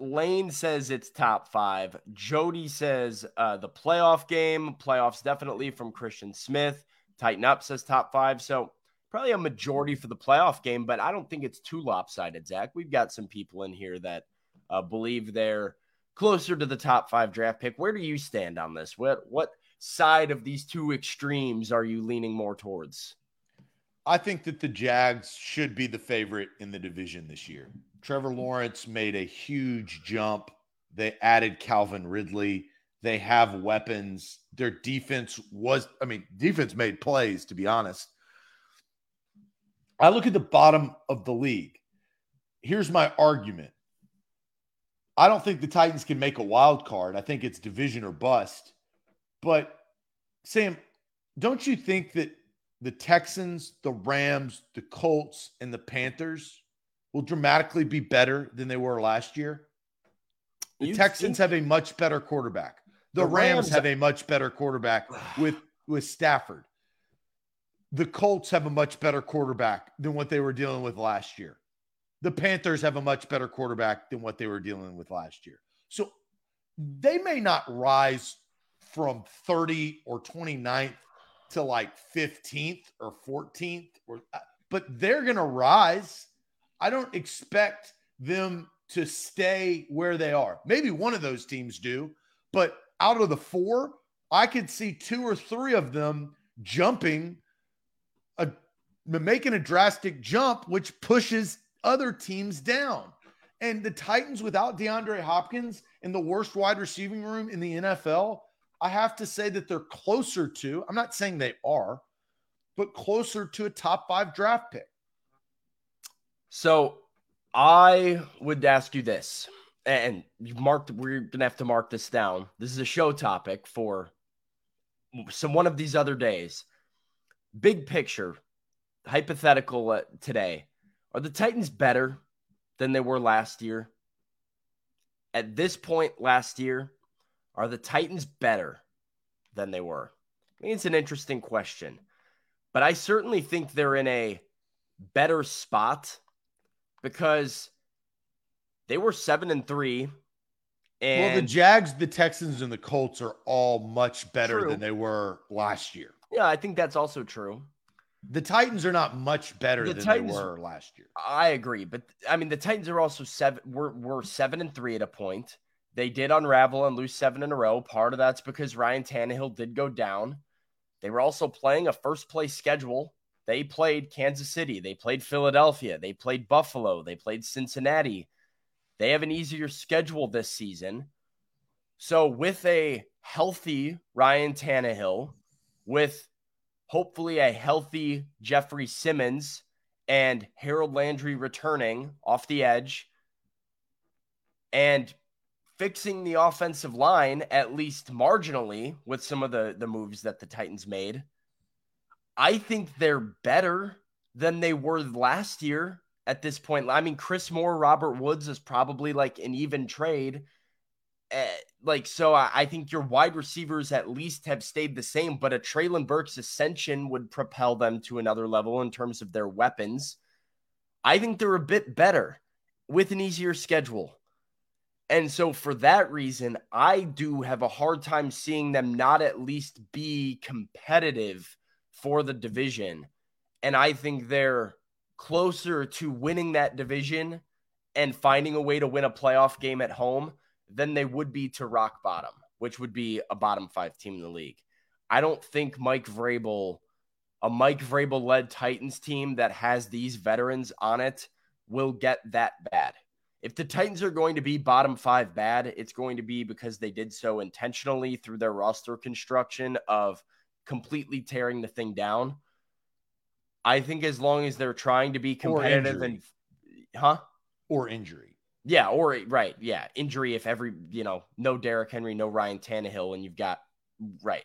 Lane says it's top five. Jody says uh, the playoff game. Playoffs definitely from Christian Smith. Tighten up says top five. So probably a majority for the playoff game, but I don't think it's too lopsided, Zach. We've got some people in here that uh, believe they're closer to the top five draft pick. Where do you stand on this? What what side of these two extremes are you leaning more towards? I think that the Jags should be the favorite in the division this year. Trevor Lawrence made a huge jump. They added Calvin Ridley. They have weapons. Their defense was, I mean, defense made plays, to be honest. I look at the bottom of the league. Here's my argument. I don't think the Titans can make a wild card. I think it's division or bust. But Sam, don't you think that the Texans, the Rams, the Colts, and the Panthers will dramatically be better than they were last year? The you Texans have a much better quarterback. The, the Rams, Rams have a much better quarterback with with Stafford. The Colts have a much better quarterback than what they were dealing with last year. The Panthers have a much better quarterback than what they were dealing with last year. So they may not rise from 30 or 29th to like 15th or 14th or uh, but they're going to rise. I don't expect them to stay where they are. Maybe one of those teams do, but out of the four, I could see two or three of them jumping a making a drastic jump which pushes other teams down. And the Titans without DeAndre Hopkins in the worst wide receiving room in the NFL, I have to say that they're closer to, I'm not saying they are, but closer to a top 5 draft pick. So I would ask you this, and you marked. We're gonna have to mark this down. This is a show topic for some one of these other days. Big picture, hypothetical uh, today. Are the Titans better than they were last year? At this point last year, are the Titans better than they were? I think it's an interesting question, but I certainly think they're in a better spot because they were seven and three. And well, the Jags, the Texans, and the Colts are all much better True. than they were last year. yeah, I think that's also true. The Titans are not much better The than Titans- they were last year. I agree, but I mean the Titans are also seven. We're we're seven and three at a point. They did unravel and lose seven in a row. Part of that's because Ryan Tannehill did go down. They were also playing a first place schedule. They played Kansas City. They played Philadelphia. They played Buffalo. They played Cincinnati. They have an easier schedule this season. So with a healthy Ryan Tannehill, with hopefully a healthy Jeffrey Simmons and Harold Landry returning off the edge and fixing the offensive line at least marginally with some of the the moves that the Titans made. I think they're better than they were last year at this point. I mean, Chris Moore, Robert Woods is probably like an even trade. Eh, like, so I, I think your wide receivers at least have stayed the same, but a Treylon Burks ascension would propel them to another level in terms of their weapons. I think they're a bit better with an easier schedule. And so, for that reason, I do have a hard time seeing them not at least be competitive for the division. And I think they're closer to winning that division and finding a way to win a playoff game at home than they would be to rock bottom, which would be a bottom five team in the league. I don't think Mike Vrabel, a Mike Vrabel led Titans team that has these veterans on it, will get that bad. If the Titans are going to be bottom five bad, it's going to be because they did so intentionally through their roster construction of completely tearing the thing down. I think as long as they're trying to be competitive and huh? Or injury. Yeah, or right, yeah, injury if every you know, no Derrick Henry, no Ryan Tannehill, and you've got right.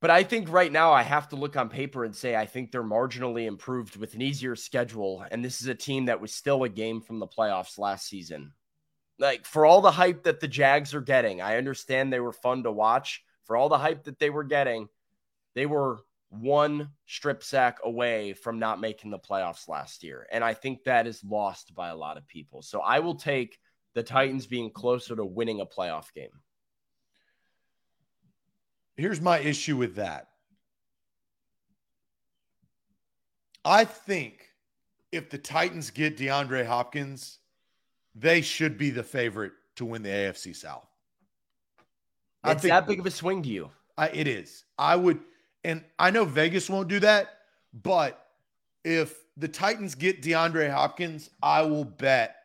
But I think right now I have to look on paper and say I think they're marginally improved with an easier schedule, and this is a team that was still a game from the playoffs last season. Like for all the hype that the Jags are getting, I understand they were fun to watch. For all the hype that they were getting, they were one strip sack away from not making the playoffs last year. And I think that is lost by a lot of people. So I will take the Titans being closer to winning a playoff game. Here's my issue with that. I think if the Titans get DeAndre Hopkins, they should be the favorite to win the AFC South. I It's think that big of a swing to you. I, it is. I would, and I know Vegas won't do that, but if the Titans get DeAndre Hopkins, I will bet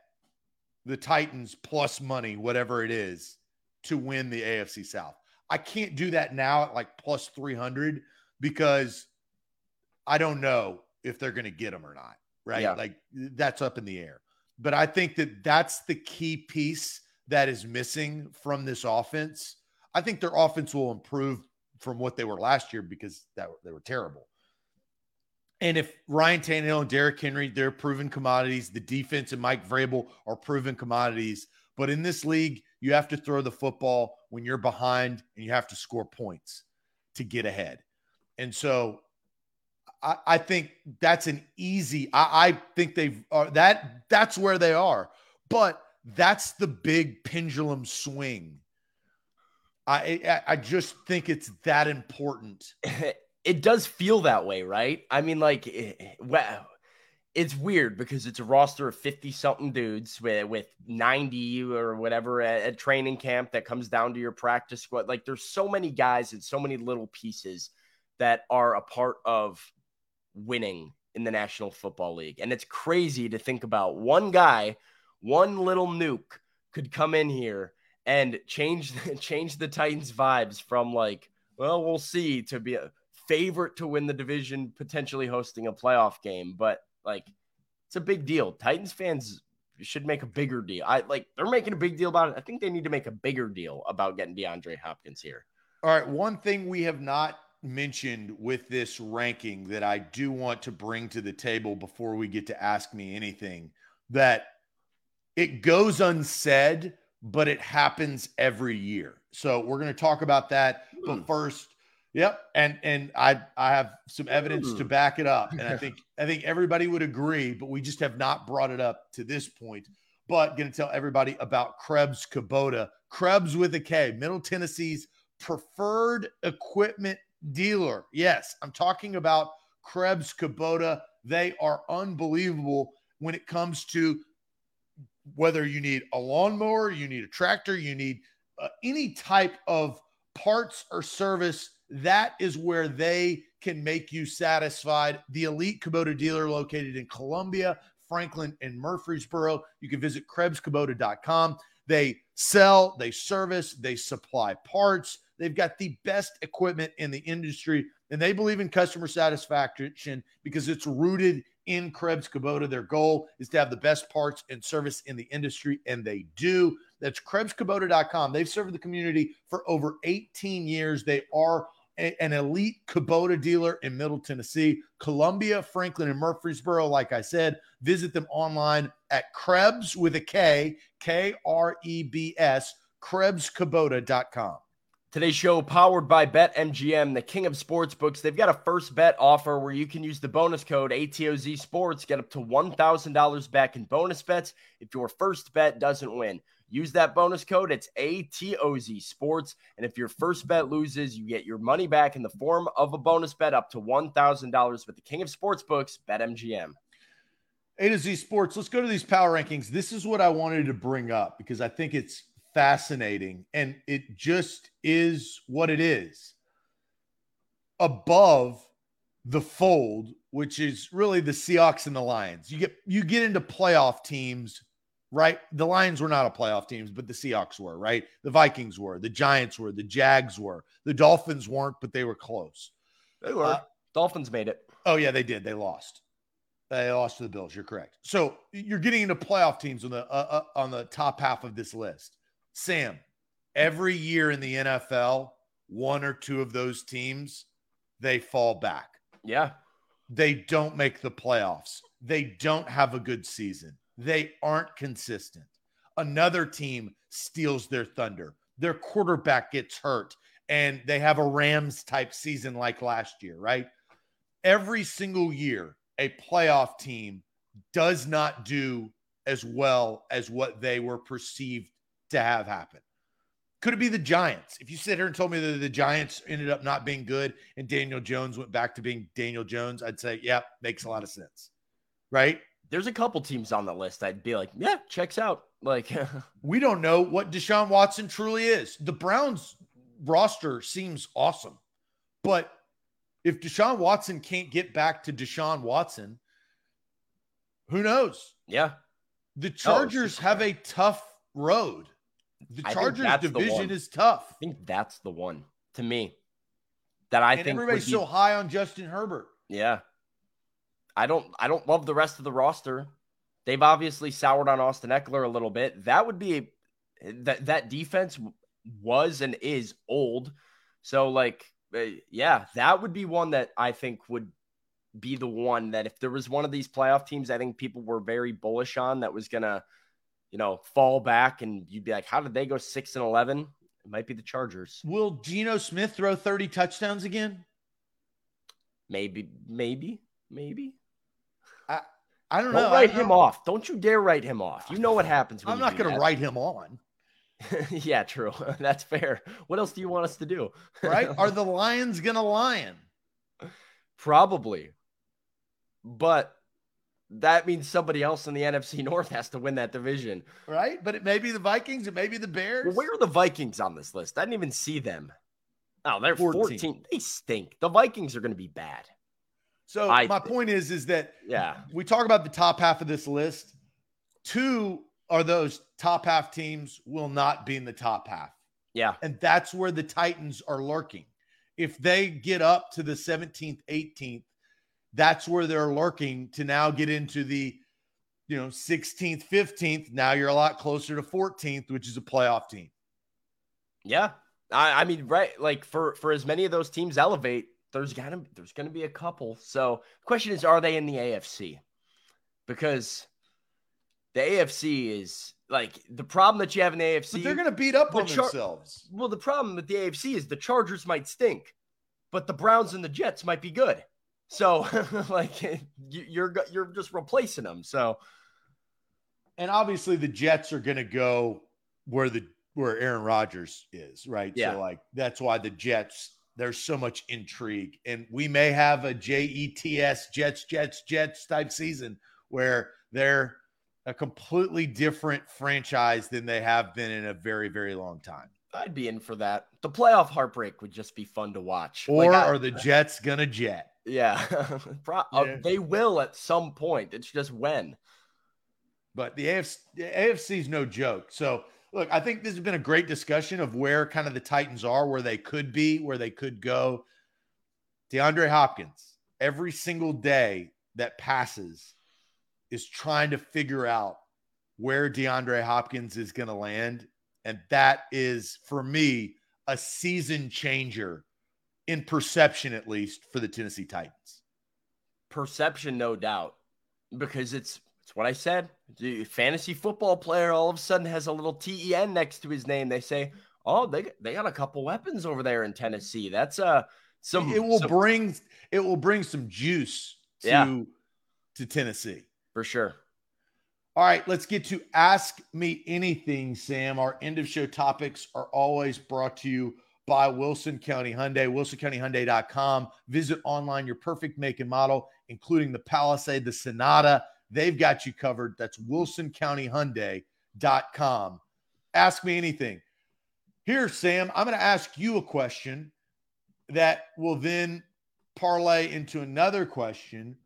the Titans plus money, whatever it is, to win the AFC South. I can't do that now at like plus 300 because I don't know if they're going to get him or not. Right. Yeah. Like that's up in the air. But I think that that's the key piece that is missing from this offense. I think their offense will improve from what they were last year because that they were terrible. And if Ryan Tannehill and Derrick Henry, they're proven commodities. The defense and Mike Vrabel are proven commodities. But in this league, you have to throw the football when you're behind and you have to score points to get ahead. And so I, I think that's an easy, I, I think they've that that's where they are. But that's the big pendulum swing. I I, just think it's that important. it does feel that way, right? I mean, like, eh, wow. it's weird because it's a roster of 50 something dudes with, with 90 or whatever at, at, training camp that comes down to your practice squad. Like there's so many guys and so many little pieces that are a part of winning in the National Football League. And it's crazy to think about one guy, one little Nuk could come in here and change change the Titans vibes from like, well, we'll see to be a favorite to win the division, potentially hosting a playoff game. But like it's a big deal. Titans fans should make a bigger deal. I like they're making a big deal about it. I think they need to make a bigger deal about getting DeAndre Hopkins here. All right, one thing we have not mentioned with this ranking that I do want to bring to the table before we get to ask me anything that it goes unsaid, but it happens every year. So we're going to talk about that. Mm. But hmm. first, yep, and and I I have some evidence mm. to hmm. back it up, and I think I think everybody would agree, but we just have not brought it up to this point. But going to tell everybody about Krebs Kubota, Krebs with a K, Middle Tennessee's preferred equipment dealer. Yes, I'm talking about Krebs Kubota. They are unbelievable when it comes to whether you need a lawnmower, you need a tractor, you need uh, any type of parts or service. That is where they can make you satisfied. The Elite Kubota dealer located in Columbia, Franklin, and Murfreesboro. You can visit KrebsKubota.com. They sell, they service, they supply parts. They've got the best equipment in the industry, and they believe in customer satisfaction because it's rooted in Krebs Kubota. Their goal is to have the best parts and service in the industry, and they do. That's KrebsKubota.com. They've served the community for over 18 years. They are a, an elite Kubota dealer in Middle Tennessee, Columbia, Franklin, and Murfreesboro. Like I said, visit them online at Krebs with a K, K R E B S, KrebsKubota.com. Today's show powered by BetMGM, the king of sportsbooks. They've got a first bet offer where you can use the bonus code ATOZ Sports, get up to $1,000 back in bonus bets if your first bet doesn't win. Use that bonus code. It's ATOZ Sports. And if your first bet loses, you get your money back in the form of a bonus bet up to $1,000 with the king of sportsbooks, BetMGM. A to Z Sports. Let's go to these power rankings. This is what I wanted to bring up because I think it's fascinating and it just is what it is. Above the fold, which is really the Seahawks and the Lions. You get you get into playoff teams, right? The Lions were not a playoff teams, but the Seahawks were, right? The Vikings were, the Giants were, the Jags were, the Dolphins weren't, but they were close. They were. Uh, Dolphins made it. Oh yeah, they did. They lost. They lost to the Bills. You're correct. So you're getting into playoff teams on the uh, uh, on the top half of this list. Sam, every year in the NFL, one or two of those teams, they fall back. Yeah. They don't make the playoffs. They don't have a good season. They aren't consistent. Another team steals their thunder. Their quarterback gets hurt and they have a Rams type season like last year, right? Every single year, a playoff team does not do as well as what they were perceived to have happen. Could it be the Giants? If you sit here and told me that the Giants ended up not being good and Daniel Jones went back to being Daniel Jones, I'd say, yeah, makes a lot of sense. Right? There's a couple teams on the list I'd be like, yeah, checks out. Like, we don't know what Deshaun Watson truly is. The Browns roster seems awesome, but if Deshaun Watson can't get back to Deshaun Watson, who knows? Yeah. The oh, Chargers oh, have a tough road. The Chargers division is tough. I think that's the one to me that I and think everybody's be, so high on Justin Herbert. Yeah. I don't I don't love the rest of the roster. They've obviously soured on Austin Ekeler a little bit. That would be a, that that defense was and is old. So like uh, yeah, that would be one that I think would be the one that if there was one of these playoff teams I think people were very bullish on that was going to you know, fall back and you'd be like, how did they go six and 11? It might be the Chargers. Will Geno Smith throw 30 touchdowns again? Maybe, maybe, maybe. I, I don't, don't know. Write him off. Don't you dare write him off. You know what happens. I'm not going to write him on. yeah, true. That's fair. What else do you want us to do? right? Are the Lions going to lion? Probably. But that means somebody else in the NFC North has to win that division. Right? But it may be the Vikings, it may be the Bears. Well, where are the Vikings on this list? I didn't even see them. Oh, they're 14. 14. They stink. The Vikings are going to be bad. So I, my point is, is that yeah, we talk about the top half of this list. Two are those top half teams will not be in the top half. Yeah. And that's where the Titans are lurking. If they get up to the 17th, 18th, that's where they're lurking to now get into the you know 16th 15th now you're a lot closer to 14th which is a playoff team. Yeah. I, I mean right like for for as many of those teams elevate there's gonna there's gonna be a couple. So the question is are they in the afc because the afc is like the problem that you have in the afc but they're gonna beat up the on Char- themselves. well the problem with the afc is the chargers might stink but the browns and the jets might be good so like you're you're just replacing them. So and obviously the Jets are going to go where the where Aaron Rodgers is, right? Yeah. So like that's why the Jets there's so much intrigue and we may have a JETS Jets Jets Jets type season where they're a completely different franchise than they have been in a very very long time. I'd be in for that. The playoff heartbreak would just be fun to watch. Or like I, are the Jets going to jet? Yeah. Pro- uh, yeah. they will at some point. It's just when. But the AFC, the AFC is no joke. So, look, I think this has been a great discussion of where kind of the Titans are, where they could be, where they could go. DeAndre Hopkins, every single day that passes, is trying to figure out where DeAndre Hopkins is going to land. And that is, for me, a season changer in perception, at least for the Tennessee Titans. Perception, no doubt, because it's it's what I said. The fantasy football player all of a sudden has a little TEN next to his name. They say, "Oh, they they got a couple weapons over there in Tennessee." That's uh some. It will some, bring it will bring some juice to yeah. to Tennessee for sure. All right, let's get to Ask Me Anything, Sam. Our end of show topics are always brought to you by Wilson County Hyundai, wilsoncountyhyundai.com. Visit online your perfect make and model, including the Palisade, the Sonata. They've got you covered. That's wilsoncountyhyundai.com. Ask me anything. Here, Sam, I'm going to ask you a question that will then parlay into another question.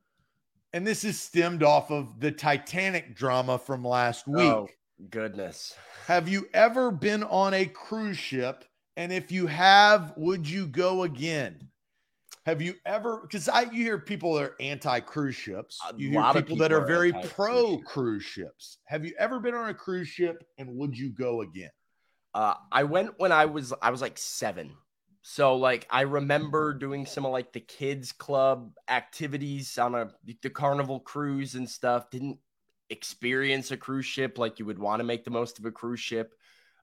And this is stemmed off of the Titanic drama from last week. Oh, goodness. Have you ever been on a cruise ship and if you have, would you go again? Have you ever? Because I you hear people that are anti cruise ships. You hear people, people, that are, are very pro cruise ships. Have you ever been on a cruise ship, and would you go again? Uh, I went when I was I was like seven. So like I remember doing some of like the kids club activities on a the carnival cruise and stuff. Didn't experience a cruise ship like you would want to make the most of a cruise ship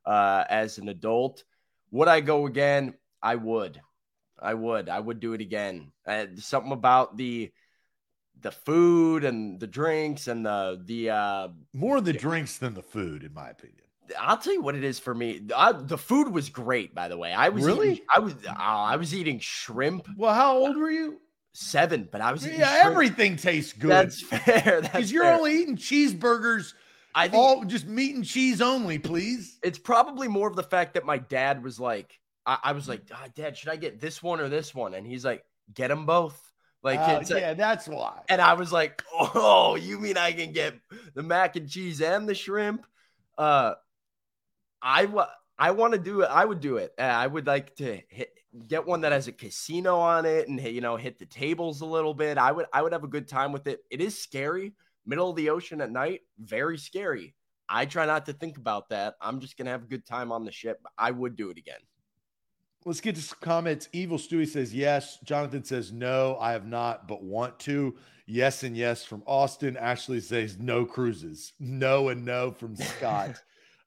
uh, as an adult. Would I go again? I would. I would. I would do it again. Uh, something about the the food and the drinks and the the uh more the drinks than the food in my opinion. I'll tell you what it is for me. I, the food was great by the way. I was really? eating, i was uh, i was eating shrimp. Well how old were you? Seven but i was yeah everything tastes good. That's fair because you're only eating cheeseburgers I think all just meat and cheese only, please. It's probably more of the fact that my dad was like, I, I was like, oh, Dad, should I get this one or this one? And he's like, get them both. Like, uh, yeah, a, that's why. And I was like, oh, you mean I can get the mac and cheese and the shrimp? Uh, I I want to do it. I would do it. Uh, I would like to hit, get one that has a casino on it and you know hit the tables a little bit. I would I would have a good time with it. It is scary middle of the ocean at night, very scary. I try not to think about that. I'm just gonna have a good time on the ship. I would do it again. Let's get to some comments. Evil Stewie says yes. Jonathan says no, I have not, but want to. Yes and yes from Austin. Ashley says no cruises. No and no from Scott.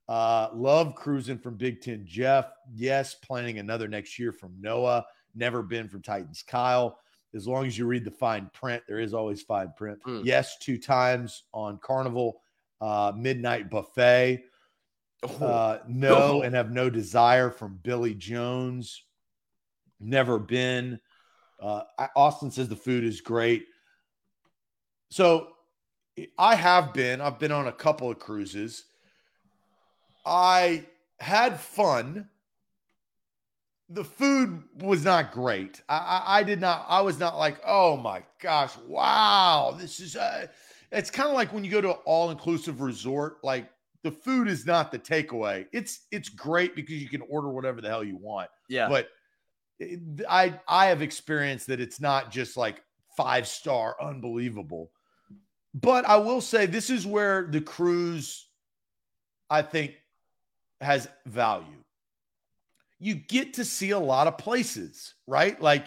uh, love cruising from Big Ten Jeff. Yes, planning another next year from Noah. Never been from Titans Kyle as long as you read the fine print, there is always fine print. Mm. Yes, two times on Carnival uh, Midnight Buffet. Oh. Uh, no, oh. and have no desire from Billy Jones. Never been. Uh, Austin says the food is great. So I have been. I've been on a couple of cruises. I had fun. The food was not great. I, I, I did not. I was not like, oh my gosh, wow, this is. Uh, it's kind of like when you go to an all-inclusive resort. Like the food is not the takeaway. It's it's great because you can order whatever the hell you want. Yeah. But I I have experienced that it's not just like five star unbelievable. But I will say this is where the cruise I think has value. You get to see a lot of places, right? Like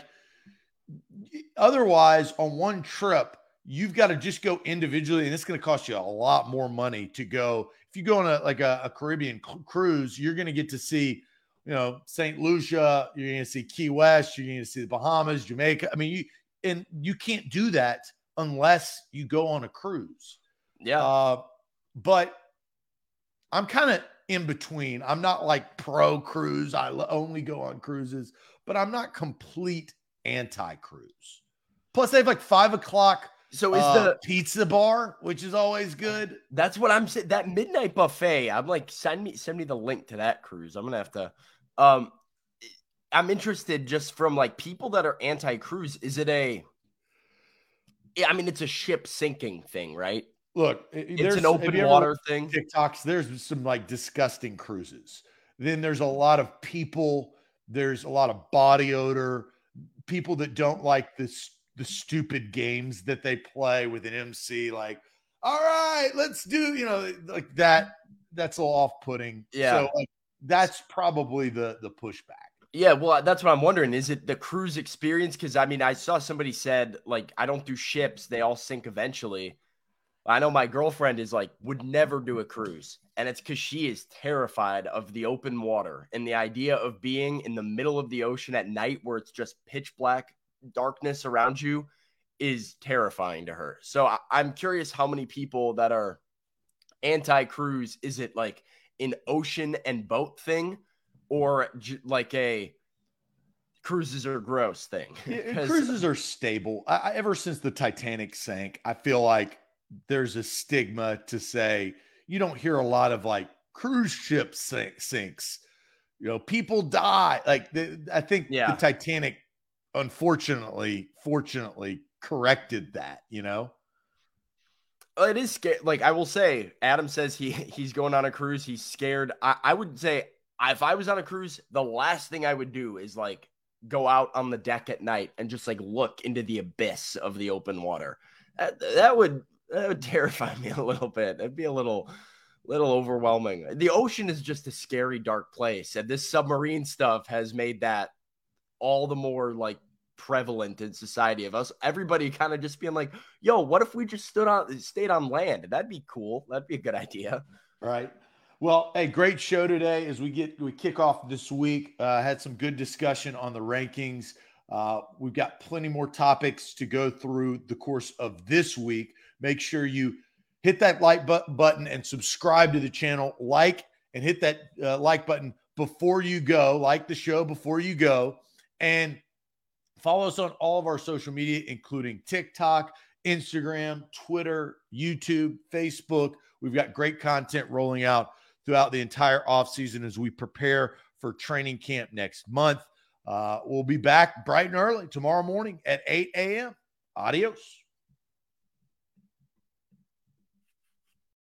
otherwise on one trip you've got to just go individually and it's going to cost you a lot more money to go. If you go on a like a, a caribbean cruise you're going to get to see you know st lucia you're going to see key west you're going to see the bahamas jamaica. I mean you and you can't do that unless you go on a cruise. Yeah. Uh, but i'm kind of in between i'm not like pro cruise i only go on cruises but i'm not complete anti cruise plus they have like five o'clock so is uh, the pizza bar, which is always good. That's what I'm saying. That midnight buffet. I'm like, send me send me the link to that cruise. I'm gonna have to. Um, I'm interested just from like people that are anti-cruise. Is it a? I mean, it's a ship sinking thing, right? Look, it's an open water thing. TikToks. There's some like disgusting cruises. Then there's a lot of people. There's a lot of body odor. People that don't like this the stupid games that they play with an MC, like, all right, let's do, you know, like that. That's all off putting. Yeah. So like, that's probably the the pushback. Yeah, well, uh, that's what I'm wondering. Is it the cruise experience? Because I mean, I saw somebody said like, I don't do ships; they all sink eventually. I know my girlfriend is like would never do a cruise, and it's because she is terrified of the open water and the idea of being in the middle of the ocean at night where it's just pitch black darkness around you is terrifying to her. So I, I'm curious how many people that are anti cruise is it like an ocean and boat thing or j- like a cruises are gross thing? Yeah, cruises are stable. I, I, ever since the Titanic sank, I feel like there's a stigma to say you don't hear a lot of like cruise ship sink, sinks. You know, people die. Like the, I think yeah. the Titanic unfortunately, fortunately corrected that, you know? It is scary. Like I will say, Adam says he he's going on a cruise. He's scared. I, I would say if I was on a cruise, the last thing I would do is like go out on the deck at night and just like look into the abyss of the open water. That, that would that would terrify me a little bit. It'd be a little little overwhelming. The ocean is just a scary dark place and this submarine stuff has made that all the more like prevalent in society of us. Everybody kind of just being like yo what if we just stood on stayed on land? That'd be cool. That'd be a good idea. Right. Well a great show today. As we get we kick off this week uh, had some good discussion on the rankings. Uh, we've got plenty more topics to go through the course of this week make sure you hit that like bu- button and subscribe to the channel like and hit that uh, like button before you go like the show before you go and follow us on all of our social media, including TikTok, Instagram, Twitter, YouTube, Facebook. We've got great content rolling out throughout the entire offseason as we prepare for training camp next month. Uh, we'll be back bright and early tomorrow morning at 8 a.m. Adios.